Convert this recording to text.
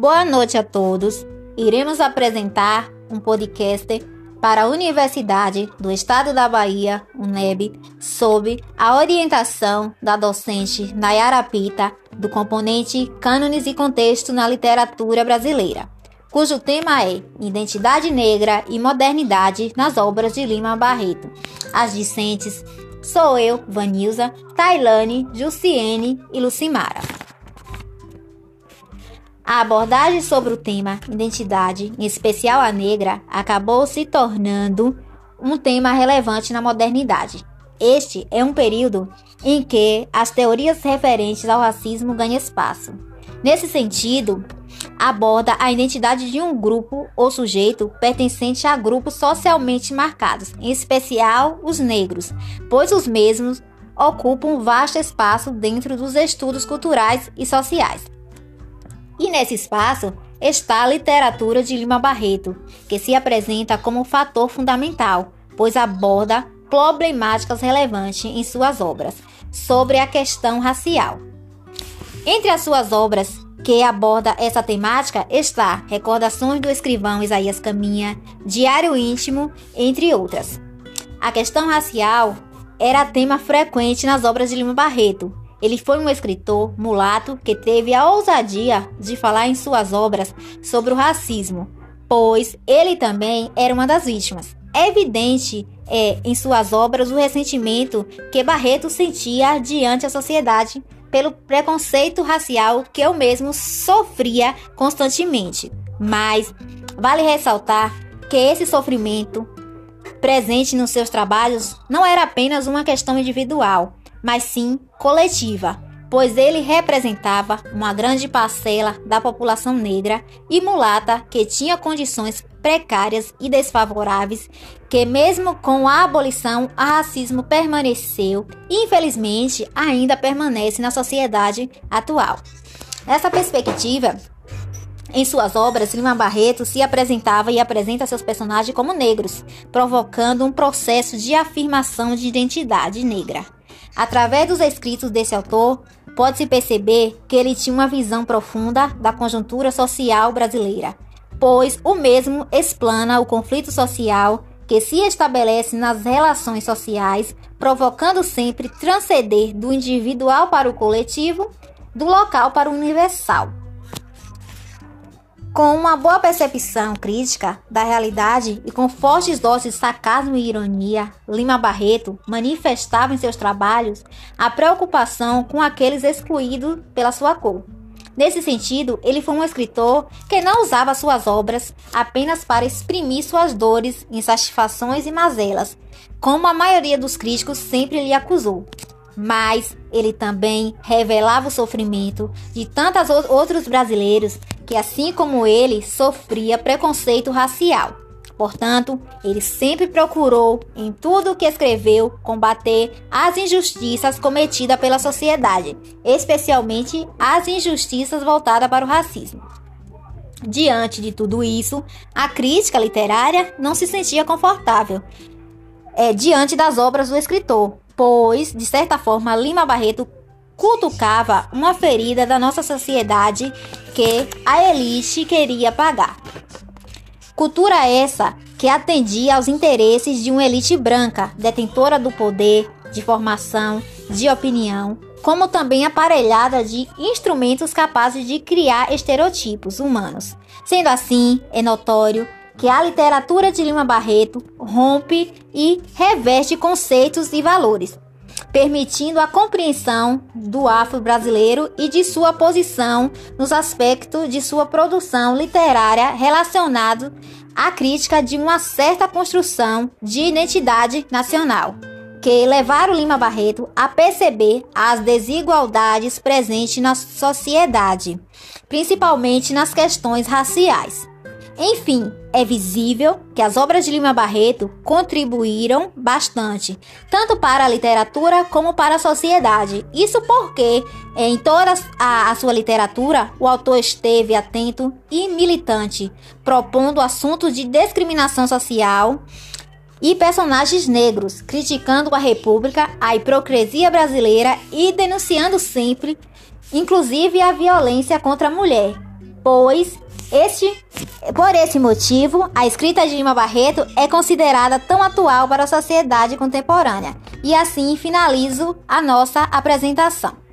Boa noite a todos. Iremos apresentar um podcast para a Universidade do Estado da Bahia, UNEB, sob a orientação da docente Nayara Pita, do componente Cânones e Contexto na Literatura Brasileira, cujo tema é Identidade Negra e Modernidade nas obras de Lima Barreto. As discentes sou eu, Vanilza, Tailane, Jussiene e Lucimara. A abordagem sobre o tema identidade, em especial a negra, acabou se tornando um tema relevante na modernidade. Este é um período em que as teorias referentes ao racismo ganham espaço. Nesse sentido, aborda a identidade de um grupo ou sujeito pertencente a grupos socialmente marcados, em especial os negros, pois os mesmos ocupam vasto espaço dentro dos estudos culturais e sociais. E nesse espaço está a literatura de Lima Barreto, que se apresenta como fator fundamental, pois aborda problemáticas relevantes em suas obras sobre a questão racial. Entre as suas obras que aborda essa temática está Recordações do Escrivão Isaías Caminha, Diário Íntimo, entre outras. A questão racial era tema frequente nas obras de Lima Barreto, ele foi um escritor mulato que teve a ousadia de falar em suas obras sobre o racismo, pois ele também era uma das vítimas. É evidente é, em suas obras o ressentimento que Barreto sentia diante da sociedade pelo preconceito racial que eu mesmo sofria constantemente. Mas vale ressaltar que esse sofrimento presente nos seus trabalhos não era apenas uma questão individual, mas sim coletiva, pois ele representava uma grande parcela da população negra e mulata que tinha condições precárias e desfavoráveis, que mesmo com a abolição, o racismo permaneceu e infelizmente ainda permanece na sociedade atual. Essa perspectiva em suas obras, Lima Barreto se apresentava e apresenta seus personagens como negros, provocando um processo de afirmação de identidade negra. Através dos escritos desse autor, pode-se perceber que ele tinha uma visão profunda da conjuntura social brasileira, pois o mesmo explana o conflito social que se estabelece nas relações sociais, provocando sempre transcender do individual para o coletivo, do local para o universal. Com uma boa percepção crítica da realidade e com fortes doses de sarcasmo e ironia, Lima Barreto manifestava em seus trabalhos a preocupação com aqueles excluídos pela sua cor. Nesse sentido, ele foi um escritor que não usava suas obras apenas para exprimir suas dores, insatisfações e mazelas, como a maioria dos críticos sempre lhe acusou mas ele também revelava o sofrimento de tantos outros brasileiros que, assim como ele, sofria preconceito racial. Portanto, ele sempre procurou, em tudo o que escreveu, combater as injustiças cometidas pela sociedade, especialmente as injustiças voltadas para o racismo. Diante de tudo isso, a crítica literária não se sentia confortável é, diante das obras do escritor, pois, de certa forma, Lima Barreto cutucava uma ferida da nossa sociedade que a elite queria pagar. Cultura essa que atendia aos interesses de uma elite branca, detentora do poder, de formação, de opinião, como também aparelhada de instrumentos capazes de criar estereotipos humanos. Sendo assim, é notório que a literatura de Lima Barreto rompe e reveste conceitos e valores, permitindo a compreensão do afro-brasileiro e de sua posição nos aspectos de sua produção literária relacionado à crítica de uma certa construção de identidade nacional, que levaram Lima Barreto a perceber as desigualdades presentes na sociedade, principalmente nas questões raciais. Enfim, é visível que as obras de Lima Barreto contribuíram bastante, tanto para a literatura como para a sociedade. Isso porque, em toda a, a sua literatura, o autor esteve atento e militante, propondo assuntos de discriminação social e personagens negros, criticando a República, a hipocrisia brasileira e denunciando sempre, inclusive, a violência contra a mulher pois este, por esse motivo, a escrita de Lima Barreto é considerada tão atual para a sociedade contemporânea. E assim finalizo a nossa apresentação.